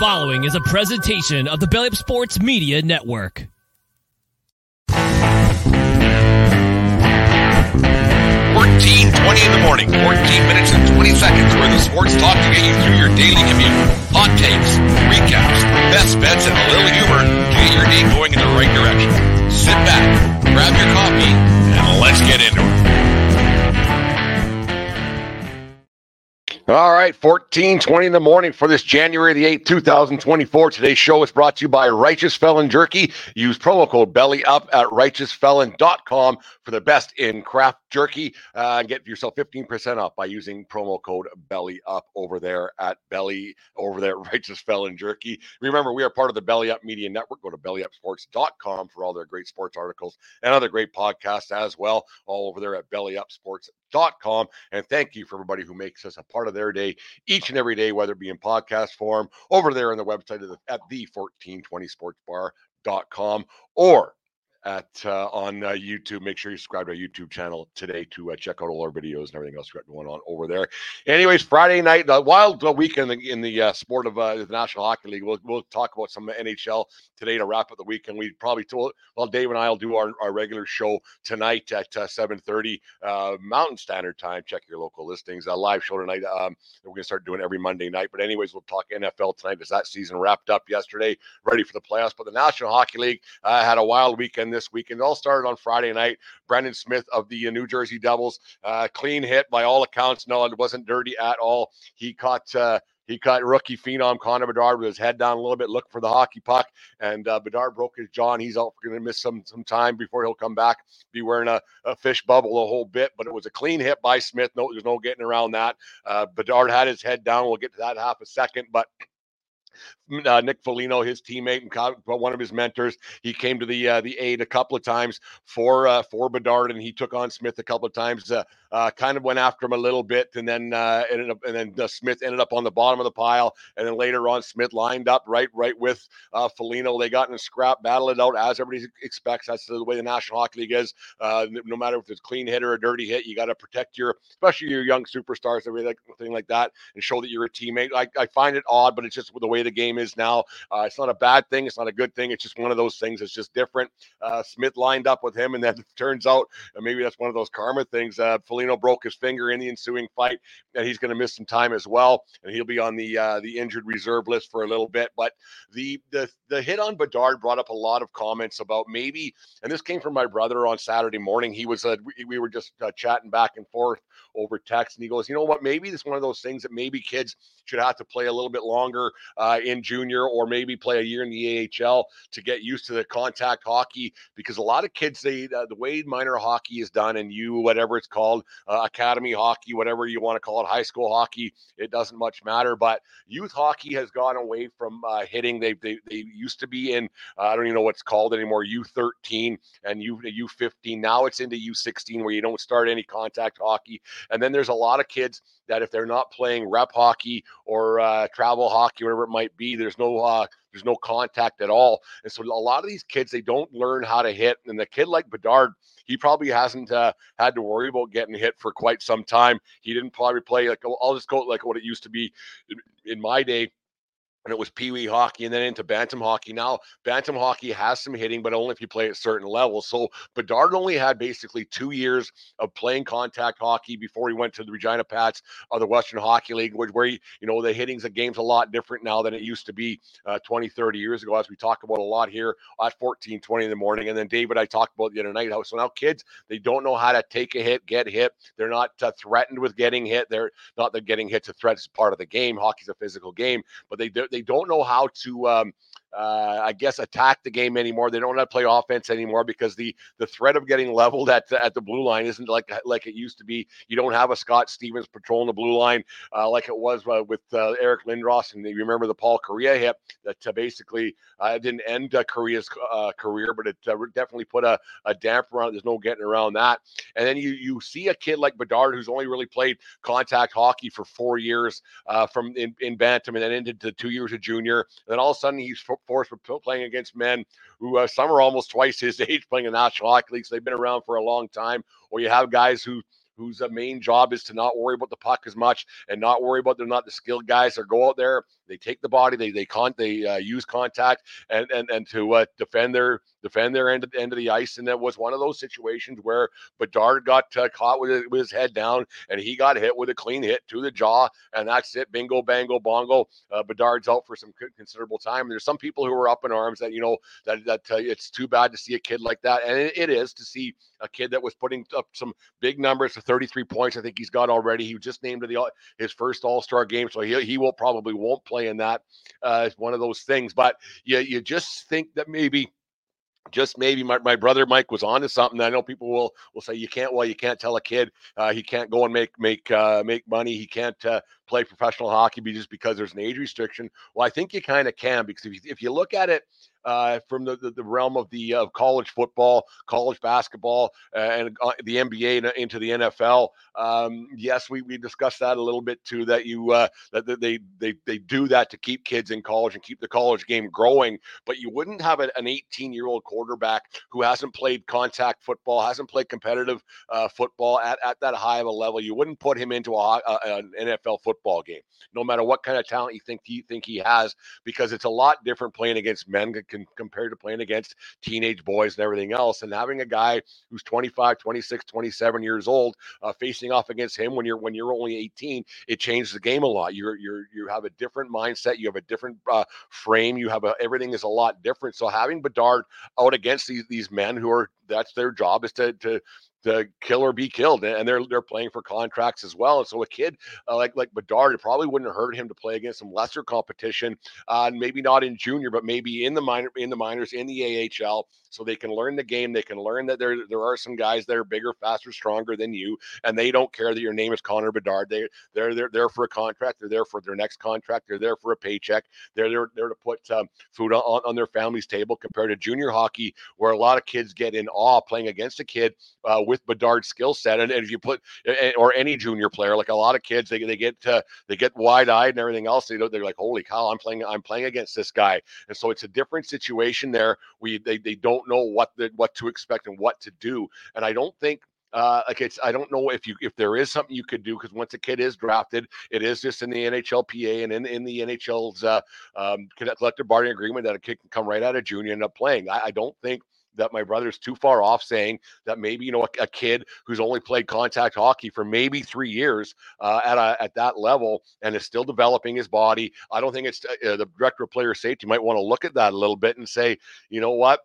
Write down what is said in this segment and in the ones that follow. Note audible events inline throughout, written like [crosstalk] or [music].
following is a presentation of the Belly Up Sports Media Network. 14, 20 in the morning, 14 minutes and 20 seconds where the sports talk to get you through your daily commute. Hot takes, recaps, best bets, and a little humor to get your day going in the right direction. Sit back, grab your coffee, and let's get into it. All right, 1420 in the morning for this January the 8th, 2024. Today's show is brought to you by Righteous Felon Jerky. Use promo code BELLY UP at righteousfelon.com for the best in craft jerky. Uh, get yourself 15% off by using promo code BELLY UP over there at Belly, over there at [laughs] Righteous Felon Jerky. Remember, we are part of the Belly Up Media Network. Go to bellyupsports.com for all their great sports articles and other great podcasts as well, all over there at bellyupsports.com. And thank you for everybody who makes us a part of their day each and every day, whether it be in podcast form, over there on the website the, at the 1420sportsbar.com or at uh, on uh, YouTube. Make sure you subscribe to our YouTube channel today to uh, check out all our videos and everything else we got going on over there. Anyways, Friday night, the wild weekend in the, in the uh, sport of uh, the National Hockey League. We'll, we'll talk about some NHL today to wrap up the weekend. We probably told well, Dave and I will do our, our regular show tonight at uh, 7:30 uh, Mountain Standard Time. Check your local listings. A live show tonight. Um, we're gonna start doing every Monday night. But anyways, we'll talk NFL tonight as that season wrapped up yesterday, ready for the playoffs. But the National Hockey League uh, had a wild weekend this weekend. It all started on Friday night. Brendan Smith of the uh, New Jersey Devils, uh, clean hit by all accounts. No, it wasn't dirty at all. He caught. Uh, he caught rookie phenom Connor Bedard with his head down a little bit, looking for the hockey puck, and uh, Bedard broke his jaw, and he's out going to miss some some time before he'll come back. Be wearing a, a fish bubble a whole bit, but it was a clean hit by Smith. No, there's no getting around that. Uh, Bedard had his head down. We'll get to that half a second, but uh, Nick Foligno, his teammate and one of his mentors. He came to the uh, the aid a couple of times for uh, for Bedard, and he took on Smith a couple of times. Uh, uh, kind of went after him a little bit, and then uh, ended up, and then Smith ended up on the bottom of the pile, and then later on Smith lined up right right with uh, Foligno. They got in a scrap, battled it out as everybody expects. That's the way the National Hockey League is. no matter if it's a clean hit or a dirty hit, you got to protect your, especially your young superstars, everything like that, and show that you're a teammate. I, I find it odd, but it's just the way the game is now. Uh, it's not a bad thing. It's not a good thing. It's just one of those things. It's just different. Uh, Smith lined up with him, and then it [laughs] turns out uh, maybe that's one of those karma things. Uh, Foligno broke his finger in the ensuing fight, and he's going to miss some time as well, and he'll be on the uh, the injured reserve list for a little bit. But the the the hit on Bedard brought up a lot of comments about maybe, and this came from my brother on Saturday morning. He was uh, we, we were just uh, chatting back and forth over text, and he goes, you know what? Maybe is one of those things that maybe kids should have to play a little bit longer uh, in junior or maybe play a year in the AHL to get used to the contact hockey because a lot of kids they uh, the way minor hockey is done and you whatever it's called uh, academy hockey whatever you want to call it high school hockey it doesn't much matter but youth hockey has gone away from uh, hitting. They, they they used to be in uh, I don't even know what's called anymore U13 and U U15 now it's into U16 where you don't start any contact hockey. And then there's a lot of kids that if they're not playing rep hockey or uh, travel hockey, whatever it might be, there's no uh, there's no contact at all. And so a lot of these kids they don't learn how to hit. And the kid like Bedard, he probably hasn't uh, had to worry about getting hit for quite some time. He didn't probably play like I'll just go like what it used to be in my day and it was pee wee hockey and then into bantam hockey. Now, bantam hockey has some hitting, but only if you play at certain levels. So, Bedard only had basically two years of playing contact hockey before he went to the Regina Pats of the Western Hockey League, where, he, you know, the hitting's a game's a lot different now than it used to be uh, 20, 30 years ago, as we talk about a lot here at 14, 20 in the morning. And then, David, I talked about the other night how so now kids, they don't know how to take a hit, get hit. They're not uh, threatened with getting hit. They're not that getting hit's a threat, it's part of the game. Hockey's a physical game, but they, they they don't know how to um, uh, I guess, attack the game anymore. They don't have to play offense anymore because the the threat of getting leveled at the, at the blue line isn't like like it used to be. You don't have a Scott Stevens patrolling the blue line uh, like it was uh, with uh, Eric Lindros, and you remember the Paul Kariya hit that uh, basically uh, didn't end Kariya's career, but it definitely put a, a damper on it. There's no getting around that. And then you you see a kid like Bedard who's only really played contact hockey for four years from in, in Bantam and then into two years of junior. And then all of a sudden he's with playing against men who uh, some are almost twice his [laughs] age playing in National Hockey. So they've been around for a long time. Or you have guys who whose uh, main job is to not worry about the puck as much and not worry about they're not the skilled guys that go out there. They take the body, they they con they uh, use contact and and and to uh, defend their defend their end of, end of the ice. And that was one of those situations where Bedard got uh, caught with his, with his head down and he got hit with a clean hit to the jaw, and that's it. Bingo, bango, bongo. Uh, Bedard's out for some considerable time. And there's some people who are up in arms that you know that that uh, it's too bad to see a kid like that, and it, it is to see a kid that was putting up some big numbers to 33 points. I think he's got already. He just named the his first All Star game, so he he will probably won't play in that. Uh, one of those things, but you you just think that maybe just maybe my, my brother Mike was onto something. I know people will will say you can't. Well, you can't tell a kid uh, he can't go and make make uh, make money. He can't uh, play professional hockey just because there's an age restriction. Well, I think you kind of can because if you, if you look at it uh, from the, the, the, realm of the uh, college football, college basketball, and uh, the NBA into the NFL. Um, yes, we, we discussed that a little bit too. That you uh, that they they they do that to keep kids in college and keep the college game growing. But you wouldn't have an 18 year old quarterback who hasn't played contact football, hasn't played competitive uh, football at, at that high of a level. You wouldn't put him into a, an NFL football game, no matter what kind of talent you think you think he has, because it's a lot different playing against men can, compared to playing against teenage boys and everything else. And having a guy who's 25, 26, 27 years old uh, facing off against him when you're when you're only 18, it changes the game a lot. You're you're you have a different mindset. You have a different uh, frame. You have a everything is a lot different. So having Bedard out against these these men who are that's their job is to to to kill or be killed, and they're they're playing for contracts as well. And so a kid uh, like like Bedard, it probably wouldn't hurt him to play against some lesser competition, uh, maybe not in junior, but maybe in the minor in the minors in the AHL, so they can learn the game. They can learn that there there are some guys that are bigger, faster, stronger than you, and they don't care that your name is Connor Bedard. They they're they're there for a contract. They're there for their next contract. They're there for a paycheck. They're there there to put um, food on on their family's table. Compared to junior hockey, where a lot of kids get in awe playing against a kid uh, with Bedard's skill set. And, and, if you put or any junior player, like a lot of kids, they, they get they get wide eyed and everything else. They they're like, holy cow, I'm playing I'm playing against this guy. And so it's a different situation there. We they they don't know what the, what to expect and what to do. And I don't think uh, like it's I don't know if you if there is something you could do because once a kid is drafted, it is just in the NHLPA and in in the NHL's uh, um, collective bargaining agreement that a kid can come right out of junior and end up playing. I, I don't think that my brother's too far off saying that maybe you know a, a kid who's only played contact hockey for maybe three years uh, at a, at that level and is still developing his body. I don't think it's uh, the director of player safety might want to look at that a little bit and say, you know what,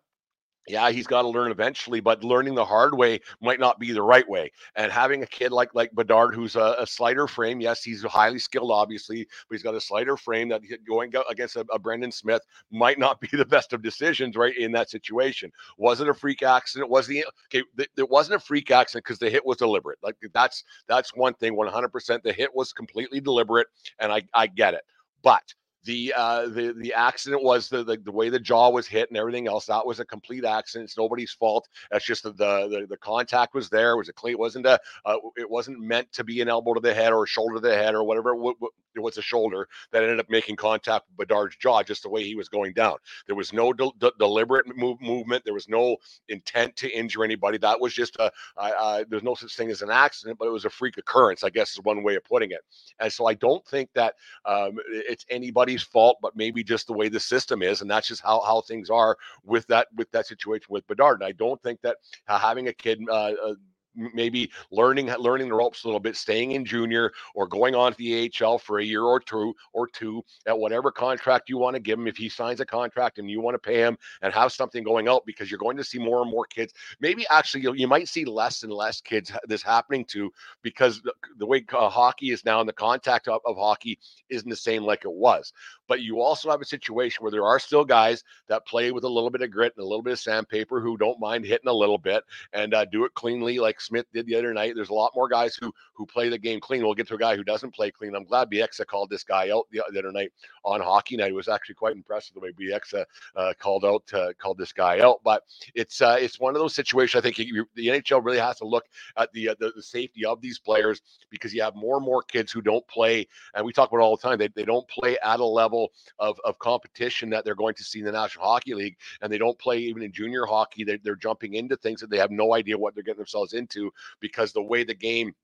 yeah, he's got to learn eventually, but learning the hard way might not be the right way. And having a kid like like Bedard, who's a, a slighter frame, yes, he's highly skilled, obviously, but he's got a slider frame that going against a, a Brendan Smith might not [laughs] be the best of decisions, right? In that situation, was it a freak accident? Was the okay? Th- it wasn't a freak accident because the hit was deliberate. Like that's that's one thing, one hundred percent. The hit was completely deliberate, and I I get it, but the uh, the the accident was the, the, the way the jaw was hit and everything else. That was a complete accident. It's nobody's fault. That's just the the, the contact was there. It was a clean. It wasn't a. Uh, it wasn't meant to be an elbow to the head or a shoulder to the head or whatever. It, was a shoulder that ended up making contact with Bedard's jaw just the way he was going down. There was no de- de- deliberate move, movement. There was no intent to injure anybody. That was just a. Uh, there's no such thing as an accident, but it was a freak occurrence. I guess is one way of putting it. And so I don't think that um, it's anybody's anybody's fault, but maybe just the way the system is, and that's just how how things are with that with that situation with Bedard. And I don't think that having a kid. Uh, uh, maybe learning learning the ropes a little bit, staying in junior or going on to the AHL for a year or two or two at whatever contract you want to give him. If he signs a contract and you want to pay him and have something going out, because you're going to see more and more kids. Maybe actually you, you might see less and less kids this happening to because the, the way uh, hockey is now and the contact of, of hockey isn't the same like it was. But you also have a situation where there are still guys that play with a little bit of grit and a little bit of sandpaper who don't mind hitting a little bit and uh, do it cleanly, like Smith did the other night. There's a lot more guys who who play the game clean. We'll get to a guy who doesn't play clean. I'm glad Bieksa called this guy out the, the other night on hockey night. It was actually quite impressive the way Bieksa uh, called out uh, called this guy out. But it's uh, it's one of those situations. I think you, the NHL really has to look at the, uh, the, the safety of these players because you have more and more kids who don't play, and we talk about all the time. They, they don't play at a level of, of competition that they're going to see in the National Hockey League, and they don't play even in junior hockey. They're, they're jumping into things that they have no idea what they're getting themselves into because the way the game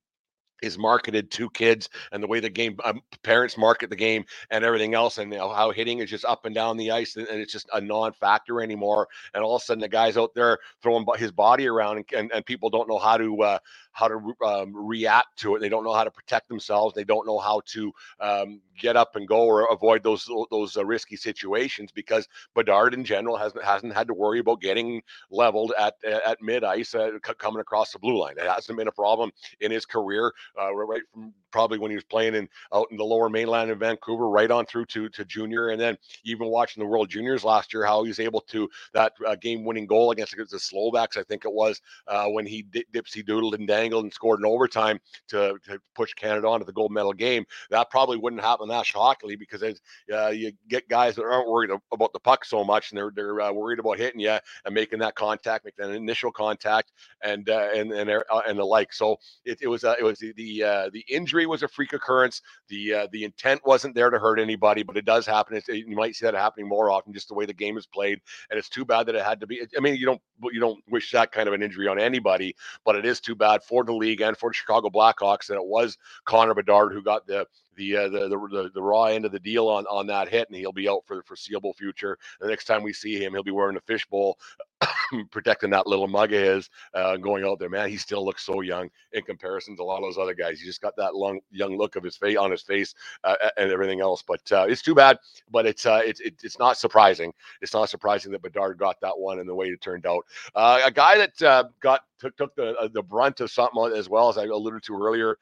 is marketed to kids and the way the game um, parents market the game and everything else and you know, how hitting is just up and down the ice and, and, it's just a non-factor anymore and all of a sudden the guys out there throwing his body around and, and, and people don't know how to uh, how to um, react to it. They don't know how to protect themselves. They don't know how to um, get up and go or avoid those those uh, risky situations because Bedard in general hasn't hasn't had to worry about getting leveled at at mid ice uh, coming across the blue line. It hasn't been a problem in his career uh, right from probably when he was playing in out in the lower mainland in Vancouver, right on through to to junior, and then even watching the World Juniors last year, how he was able to that uh, game-winning goal against the Slovaks, I think it was, uh, when he di- dipsy doodled and and scored in overtime to, to push Canada onto the gold medal game. That probably wouldn't happen in National Hockey League because uh, you get guys that aren't worried about the puck so much, and they're they're uh, worried about hitting you and making that contact, making that initial contact, and uh, and and uh, and the like. So it, it was it was the the, the injury was a freak occurrence. The uh, the intent wasn't there to hurt anybody, but it does happen. It's, you might see that happening more often, just the way the game is played. And it's too bad that it had to be. I mean, you don't you don't wish that kind of an injury on anybody, but it is too bad for the league and for the Chicago Blackhawks that it was Connor Bedard who got the the, uh, the, the the raw end of the deal on on that hit, and he'll be out for the foreseeable future. The next time we see him, he'll be wearing a fishbowl, [coughs] protecting that little mug of his, uh, going out there. Man, he still looks so young in comparison to a lot of those other guys. He just got that long, young look of his face on his face uh, and everything else. But uh, it's too bad. But it's uh, it's it's not surprising. It's not surprising that Bedard got that one and the way it turned out. Uh, a guy that got took took the the brunt of something as well as I alluded to earlier.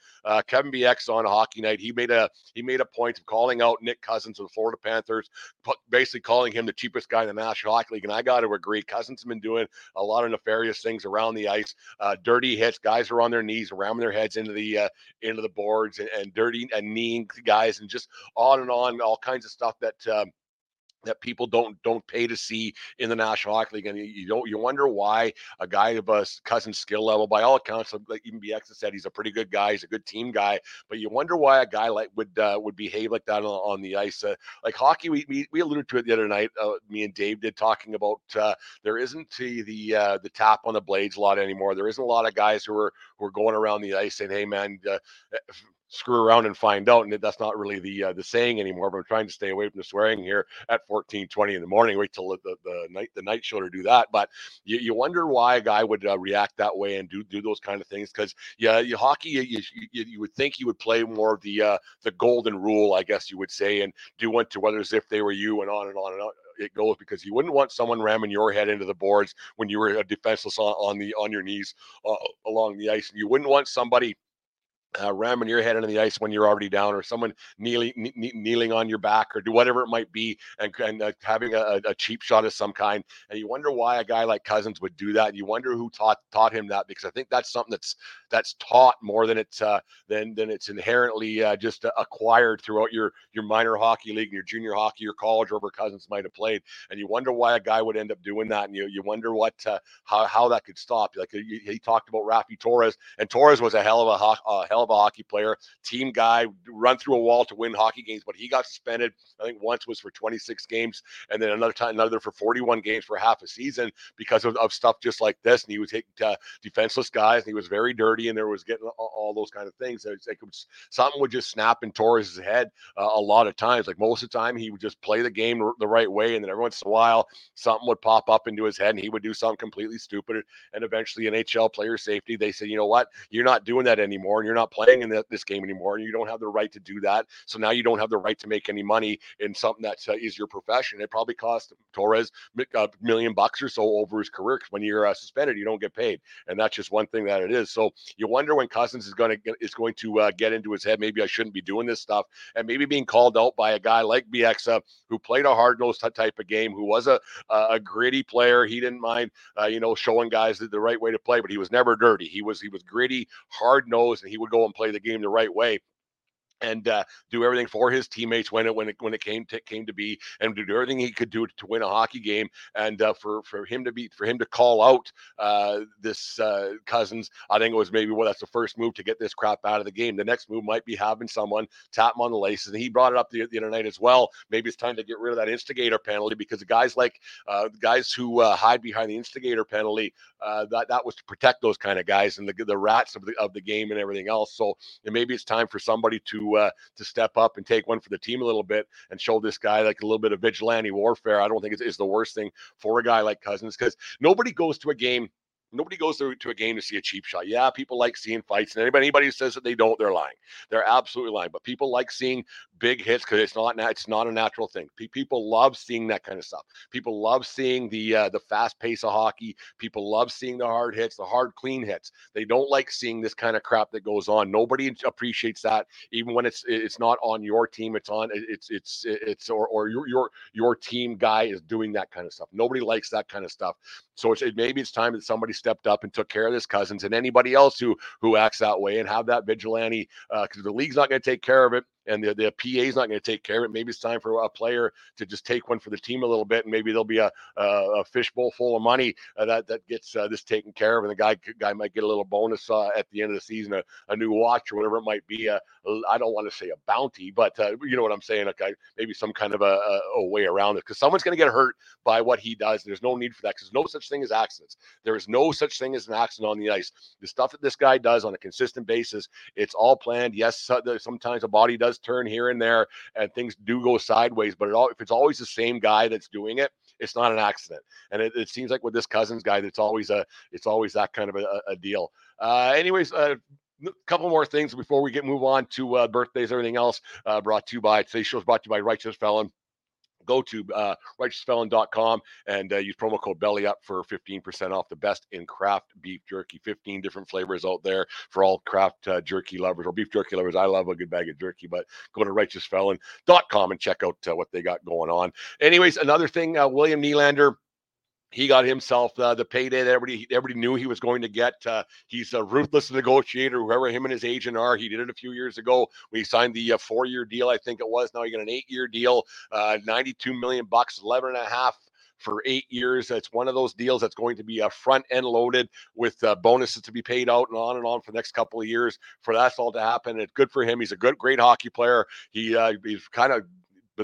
Kevin Bieksa on hockey night, he made a he made a point of calling out Nick Cousins of the Florida Panthers, basically calling him the cheapest guy in the National Hockey League. And I got to agree, Cousins has been doing a lot of nefarious things around the ice, uh, dirty hits. Guys are on their knees, ramming their heads into the uh, into the boards, and, and dirty and kneeing guys, and just on and on, all kinds of stuff that. Um, that people don't don't pay to see in the National Hockey League, and you, you don't you wonder why a guy of a cousin skill level, by all accounts, like even Bieksa said, he's a pretty good guy, he's a good team guy, but you wonder why a guy like would uh, would behave like that on, on the ice. Uh, like hockey, we, we, we alluded to it the other night. Uh, me and Dave did talking about uh, there isn't the the uh, the tap on the blades a lot anymore. There isn't a lot of guys who are who are going around the ice saying, "Hey man." Screw around and find out. And that's not really the uh, the saying anymore. But I'm trying to stay away from the swearing here at 14, 20 in the morning. Wait till the, the, the night the night show to do that. But you, you wonder why a guy would uh, react that way and do do those kind of things because yeah, you hockey you, you, you, would think you would play more of the uh, the golden rule, I guess you would say, and do one to others if they were you and on and on and on it goes because you wouldn't want someone ramming your head into the boards when you were defenseless on, on the on your knees uh, along the ice and you wouldn't want somebody uh, ramming your head into the ice when you're already down, or someone kneeling kneeling on your back, or do whatever it might be, and, and uh, having a, a, cheap shot of some kind. And you wonder why a guy like Cousins would do that. And You wonder who taught taught him that, because I think that's something that's that's taught more than it's uh, than than it's inherently uh, just acquired throughout your your minor hockey league, and your junior hockey, your college, or wherever Cousins might have played. And you wonder why a guy would end up doing that, and you you wonder what uh, how how that could stop. Like he, he talked about Raffi Torres, and Torres was a hell of a, a hell hell of a hockey player, team guy, run through a wall to win hockey games. But he got suspended. I think once was for 26 games, and then another time, another for 41 games for half a season because of, of stuff just like this. And he was taking uh, defenseless guys, and he was very dirty, and there was getting all, all those kind of things. It's like it was, something would just snap in Torres' head uh, a lot of times. Like most of the time, he would just play the game the right way, and then every once in a while, something would pop up into his head, and he would do something completely stupid. And eventually, NHL player safety, they said, you know what, you're not doing that anymore, and you're not playing in the, this game anymore, and you don't have the right to do that. So now you don't have the right to make any money in something that uh, is your profession. It probably cost Torres a million bucks or so over his career because when you're uh, suspended, you don't get paid, and that's just one thing that it is. So you wonder when Cousins is going to is going to uh, get into his head. Maybe I shouldn't be doing this stuff, and maybe being called out by a guy like Bieksa who played a hard nosed type of game, who was a a gritty player. He didn't mind, uh, you know, showing guys the, the right way to play, but he was never dirty. He was he was gritty, hard nosed, and he would go and play the game the right way. And uh, do everything for his teammates when it when it when it came to came to be, and do everything he could do to win a hockey game. And uh, for for him to be for him to call out uh, this uh, Cousins, I think it was maybe well that's the first move to get this crap out of the game. The next move might be having someone tap him on the laces, and he brought it up the, the other night as well. Maybe it's time to get rid of that instigator penalty because the guys like uh, guys who uh, hide behind the instigator penalty that that was to protect those kind of guys and the the rats of the of the game and everything else. So maybe it's time for somebody to uh, to step up and take one for the team a little bit and show this guy like a little bit of vigilante warfare. I don't think it's, it's the worst thing for a guy like Cousins because nobody goes to a game Nobody goes to, to a game to see a cheap shot. Yeah, people like seeing fights, and anybody anybody who says that they don't, they're lying. They're absolutely lying. But people like seeing big hits because it's not it's not a natural thing. People love seeing that kind of stuff. People love seeing the uh, the fast pace of hockey. People love seeing the hard hits, the hard clean hits. They don't like seeing this kind of crap that goes on. Nobody appreciates that, even when it's it's not on your team. It's on it's it's it's or or your your your team guy is doing that kind of stuff. Nobody likes that kind of stuff. So it's, it, maybe it's time that somebody stepped up and took care of this Cousins and anybody else who who acts that way and have that vigilante because uh, the league's not going to take care of it and the, the PA is not going to take care of it. Maybe it's time for a player to just take one for the team a little bit, and maybe there'll be a, a, a fishbowl full of money uh, that that gets uh, this taken care of, and the guy guy might get a little bonus uh, at the end of the season, a, a, new watch or whatever it might be. Uh, I don't want to say a bounty, but uh, you know what I'm saying. Okay, maybe some kind of a, a way around it because someone's going to get hurt by what he does. There's no need for that because no such thing as accidents. There is no such thing as an accident on the ice. The stuff that this guy does on a consistent basis, it's all planned. Yes, sometimes a body does turn here and there, and things do go sideways. But it all, if it's always the same guy that's doing it, it's not an accident. And it, it seems like with this Cousins guy, that's always a, it's always that kind of a, a deal. Uh, anyways, uh, a couple more things before we get move on to uh, birthdays, everything else uh, brought to you by today's show is brought to you by Righteous Felon go to uh, righteousfelon.com and uh, use promo code belly up for 15% off the best in craft beef jerky. 15 different flavors out there for all craft uh, jerky lovers or beef jerky lovers. I love a good bag of jerky but go to righteousfelon.com and check out uh, what they got going on. Anyways another thing uh, william Nylander he got himself uh, the payday that everybody everybody knew he was going to get. Uh, he's a ruthless negotiator, whoever him and his agent are. He did it a few years ago when he signed the uh, four-year deal, I think it was. Now he got an eight-year deal, uh, 92 million bucks, 11 and a half for eight years. It's one of those deals that's going to be a uh, front end loaded with uh, bonuses to be paid out and on and on for the next couple of years for that's all to happen. It's good for him. He's a good, great hockey player. He uh, he's kind of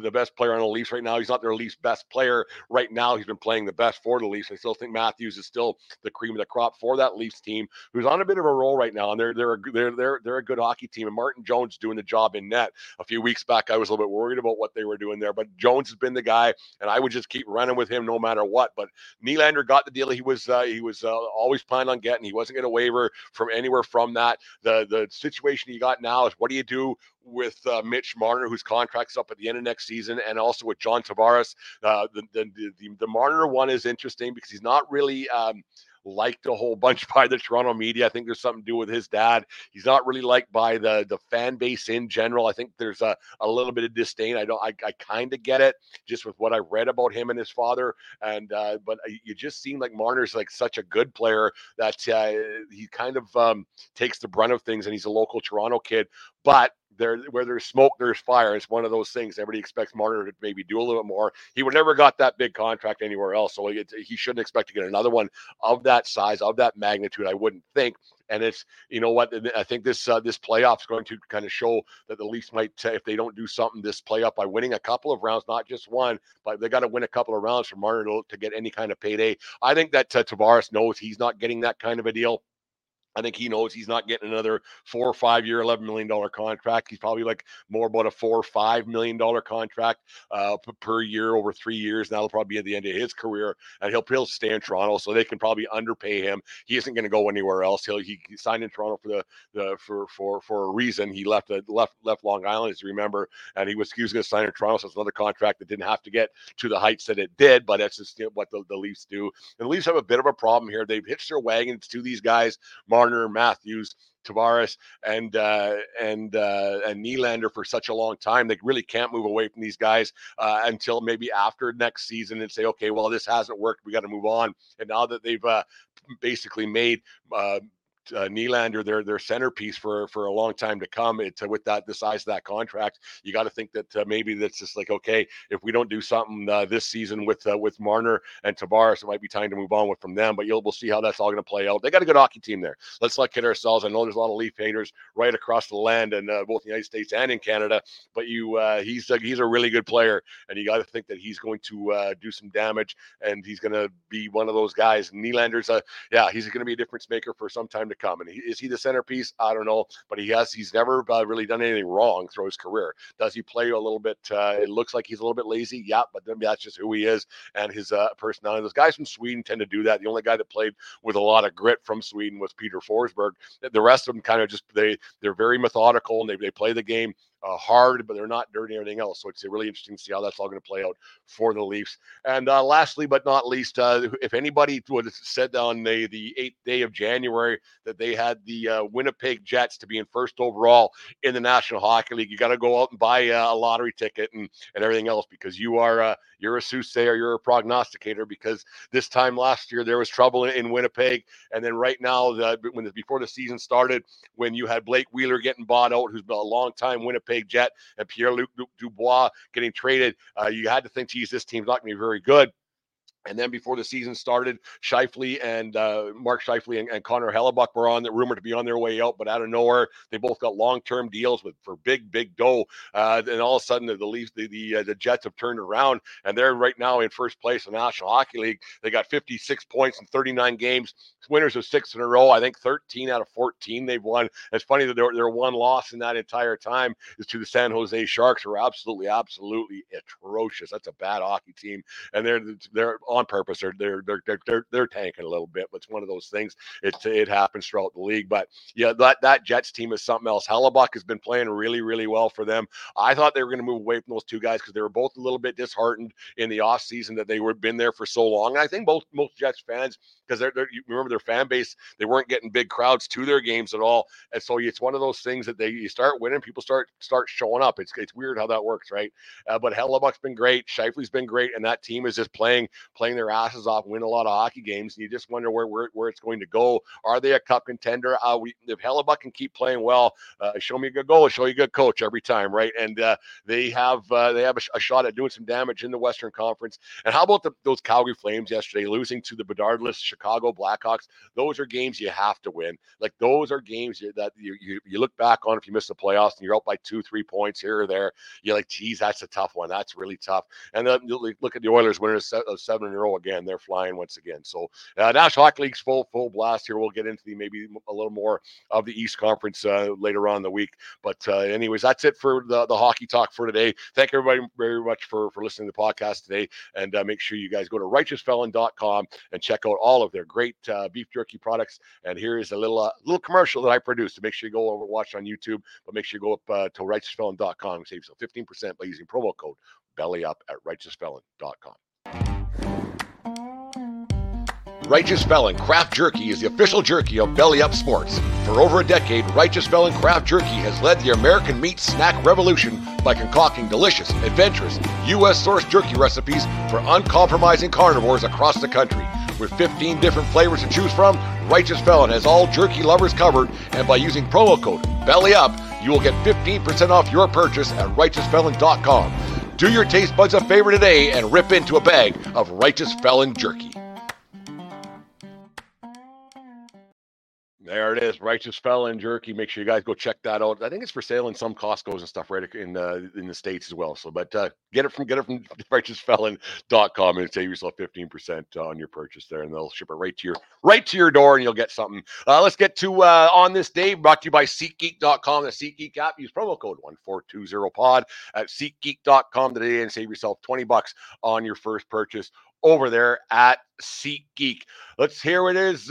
the best player on the Leafs right now. He's not their Leafs best player right now. He's been playing the best for the Leafs. I still think Matthews is still the cream of the crop for that Leafs team, who's on a bit of a roll right now, and they're they're a, they're they're they're a good hockey team. And Martin Jones doing the job in net. A few weeks back, I was a little bit worried about what they were doing there, but Jones has been the guy, and I would just keep running with him no matter what. But Nylander got the deal he was uh, he was uh, always planning on getting. He wasn't going to waiver from anywhere from that. The the situation he got now is what do you do with uh, Mitch Marner, whose contract's up at the end of next season, and also with John Tavares. Uh, the, the, the, the Marner one is interesting because he's not really um, liked a whole [laughs] bunch by the Toronto media. I think there's something to do with his dad. He's not really liked by the the fan base in general. I think there's a, a little bit of disdain. I don't. I, I kind of get it just with what I read about him and his father. And uh, but you just seem like Marner's like such a good player that uh, he kind of um, takes the brunt of things, and he's a local Toronto kid. But there where there's smoke, there's fire. It's one of those things. Everybody expects Marner to maybe do a little bit more. He would never got that big contract anywhere else, so it, he shouldn't expect to get another one of that size, of that magnitude. I wouldn't think. And it's you know what I think this uh, this playoff is going to kind of show that the Leafs might if they don't do something this playoff by winning a couple of rounds, not just one, but they got to win a couple of rounds for Marner to, to, get any kind of payday. I think that uh, Tavares knows he's not getting that kind of a deal. I think he knows he's not getting another four or five year, $11 million contract. He's probably like more about a four or $5 million contract uh, per year over three years. That'll probably be at the end of his career, and he'll, he'll stay in Toronto, so they can probably underpay him. He isn't going to go anywhere else. He'll, he signed in Toronto for the, the for for for a reason. He left the left left Long Island, as you remember, and he was he was going to sign in Toronto. So it's another contract that didn't have to get to the heights that it did, but that's just what the, the Leafs do. And the Leafs have a bit of a problem here. They've hitched their wagons to these guys. Marner, Matthews, Tavares, and uh, and uh, and Nylander for such a long time. They really can't move away from these guys uh, until maybe after next season and say, okay, well, this hasn't worked. We got to move on. And now that they've uh, basically made uh, uh, Nylander, their their centerpiece for for a long time to come. It's uh, with that the size of that contract, you got to think that uh, maybe that's just like okay, if we don't do something uh, this season with uh, with Marner and Tavares, it might be time to move on with from them. But you'll we'll see how that's all going to play out. They got a good hockey team there. Let's not kid ourselves. I know there's a lot of Leaf haters right across the land and uh, both the United States and in Canada, but you he's a, he's a really good player, and you got to think that he's going to do some damage, and he's going to be one of those guys. Nylander's a yeah, he's going to be a difference maker for some time to come. And he, is he the centerpiece? I don't know, but he has he's never uh, really done anything wrong through his career. Does he play a little bit? Uh, it looks like he's a little bit lazy. Yeah, but then that's just who he is and his uh, personality. Those guys from Sweden tend to do that. The only guy that played with a lot of grit from Sweden was Peter Forsberg. The rest of them kind of just they they're very methodical and they, they play the game uh, hard, but they're not dirty or anything else. So it's really interesting to see how that's all going to play out for the Leafs. And uh, lastly, but not least, uh, if anybody would have said on the, the eighth day of January that they had the uh, Winnipeg Jets to be in first overall in the National Hockey League, you got to go out and buy a lottery ticket and, and everything else because you are uh, you're a soothsayer, you're a prognosticator. Because this time last year there was trouble in, in Winnipeg, and then right now, the, when the, before the season started, when you had Blake Wheeler getting bought out, who's been a long time Winnipeg Winnipeg Jet and Pierre Luc Dubois getting traded, uh, you had to think, geez, this team's not going to be very good. And then before the season started, Scheifele and uh, Mark Scheifele and, and, Connor Hellebuyck were on the rumor to be on their way out, but out of nowhere, they both got long-term deals with for big, big dough. Uh, and all of a sudden, the, the Leafs, the the, uh, the Jets have turned around, and they're right now in first place in the National Hockey League. They got 56 points in 39 games winners of six in a row. I think 13 out of 14 they've won. It's funny that their, their one loss in that entire time is to the San Jose Sharks, who are absolutely, absolutely atrocious. That's a bad hockey team, and they're they're on purpose. They're they're they're they're, they're tanking a little bit, but it's one of those things. It it happens throughout the league. But yeah, that that Jets team is something else. Hellebuyck has been playing really, really well for them. I thought they were going to move away from those two guys because they were both a little bit disheartened in the off season that they were been there for so long. And I think both most Jets fans because they're, they're, you remember their fan base they weren't getting big crowds to their games at all and so it's one of those things that they you start winning people start start showing up it's it's weird how that works right uh, but Hellebuyck's been great Scheifele's been great and that team is just playing playing their asses off win a lot of hockey games and you just wonder where where, where it's going to go are they a cup contender uh, we if Hellebuyck can keep playing well uh, show me a good goal show you a good coach every time right and uh, they have uh, they have a, a, shot at doing some damage in the Western Conference and how about the, those Calgary Flames yesterday losing to the Bedardless Chicago Blackhawks. Those are games you have to win. Like those are games that you, you, you look back on if you miss the playoffs and you're out by two, three points here or there. You're like, geez, that's a tough one. That's really tough. And then look at the Oilers winning a seven row again. They're flying once again. So uh, National Hockey League's full full blast here. We'll get into the maybe a little more of the East Conference uh, later on in the week. But uh, anyways, that's it for the, the hockey talk for today. Thank everybody very much for for listening to the podcast today. And uh, make sure you guys go to righteousfelon.com and check out all of their great uh, beef jerky products. And here is a little little commercial that I produced. Make sure you go over watch on YouTube, but make sure you go up uh, to righteousfelon.com and save yourself 15% by using promo code belly up at righteousfelon.com. Righteous Felon Craft Jerky is the official jerky of Belly Up Sports. For over a decade, Righteous Felon Craft Jerky has led the American meat snack revolution by concocting delicious, adventurous, U.S. sourced jerky recipes for uncompromising carnivores across the country. With 15 different flavors to choose from, Righteous Felon has all jerky lovers covered, and by using promo code BELLYUP, you will get 15% off your purchase at righteousfelon.com. Do your taste buds a favor today and rip into a bag of Righteous Felon jerky. There it is, Righteous Felon Jerky. Make sure you guys go check that out. I think it's for sale in some Costco's and stuff right in uh, in the states as well. So, but uh, get it from get it from [laughs] righteousfelon.com and save yourself fifteen percent on your purchase there, and they'll ship it right to your right to your door, and you'll get something. Uh, let's get to uh, on this day. Brought to you by SeatGeek.com. The SeatGeek app. Use promo code one four two zero pod at SeatGeek.com today and save yourself twenty bucks on your first purchase over there at SeatGeek. Let's hear it is.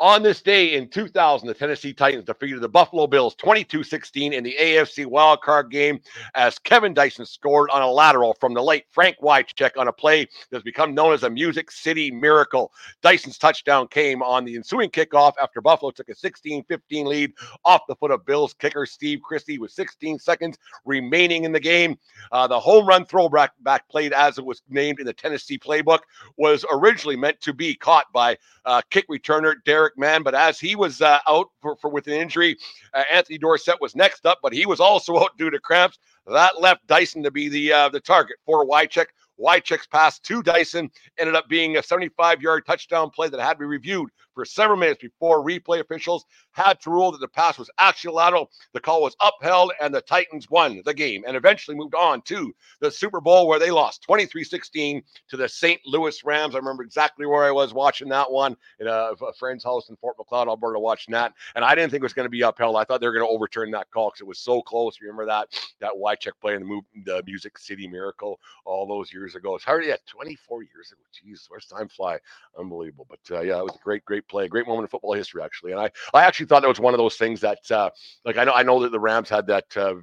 On this day in 2000, the Tennessee Titans defeated the Buffalo Bills 22 16 in the AFC wildcard game as Kevin Dyson scored on a lateral from the late Frank Wycheck on a play that's become known as a Music City Miracle. Dyson's touchdown came on the ensuing kickoff after Buffalo took a 16 15 lead off the foot of Bills kicker Steve Christie with 16 seconds remaining in the game. Uh, the home run throwback back played as it was named in the Tennessee playbook was originally meant to be caught by uh, kick returner Derek. Eric Mann. But as he was uh, out for, for with an injury, uh, Anthony Dorsett was next up, but he was also [laughs] out due to cramps. That left Dyson to be the uh, the target for Wycheck. Wycheck's pass to Dyson ended up being a 75 yard touchdown play that had to be reviewed for several minutes before replay officials had to rule that the pass was lateral. The call was upheld, and the Titans won the game and eventually moved on to the Super Bowl where they lost 23 16 to the St. Louis Rams. I remember exactly where I was watching that one in a, a friend's house in Fort Macleod, Alberta, watching that. And I didn't think it was going to be upheld. I thought they were going to overturn that call because it was so close. Remember that that Wycheck play in the, move, the Music City Miracle all those years ago? It's hard, yeah, 24 years ago. Jeez, where's time fly? Unbelievable. But uh, yeah, it was a great, great play, a great moment in football history, actually. And I, I actually thought that was one of those things that, uh, like, I know, I know that the Rams had that uh,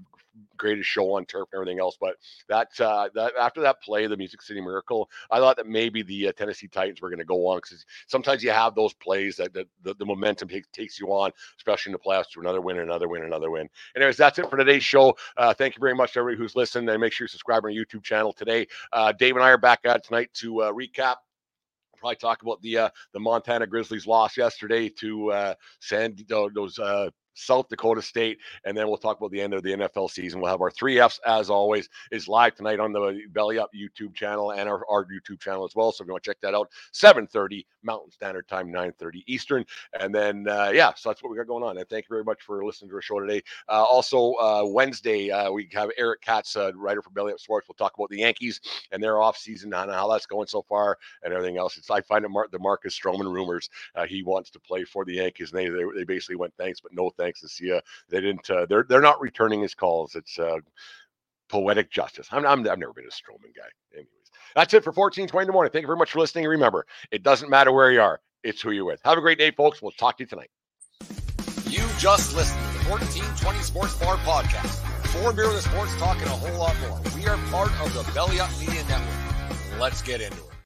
greatest show on turf and everything else. But that uh, that after that play, the Music City Miracle, I thought that maybe the uh, Tennessee Titans were going to go on because sometimes you have those plays that, that the, the momentum takes takes you on, especially in the playoffs, to another win, another win, another win. Anyways, that's it for today's show. Uh, thank you very much to everybody who's listened, and make sure you subscribe on our YouTube channel today. Uh, Dave and I are back at tonight to uh, recap probably talk about the uh, the Montana Grizzlies loss yesterday to uh, San those uh, South Dakota State, and then we'll talk about the end of the NFL season. We'll have our three Fs as always is live tonight on the Belly Up YouTube channel and our, our YouTube channel as well. So if you want to check that out, 7:30 Mountain Standard Time, 9:30 Eastern, and then uh, yeah, so that's what we got going on. And thank you very much for listening to our show today. Uh, also uh, Wednesday uh, we have Eric Katz, uh, writer for Belly Up Sports. We'll talk about the Yankees and their off season and how that's going so far and everything else. It's I find it the Marcus Stroman rumors uh, he wants to play for the Yankees, and they, they they basically went thanks but no thanks to see they didn't. Uh, they're they're not returning his calls. It's uh, poetic justice. I'm, I'm I've never been a Stroman guy. Anyways, that's it for 1420 in the morning. Thank you very much for listening. And remember, it doesn't matter where you are; it's who you're with. Have a great day, folks. We'll talk to you tonight. You just listened to the 1420 Sports Bar podcast. Four beer with sports talk and a whole lot more. We are part of the Belly Up Media Network. Let's get into it.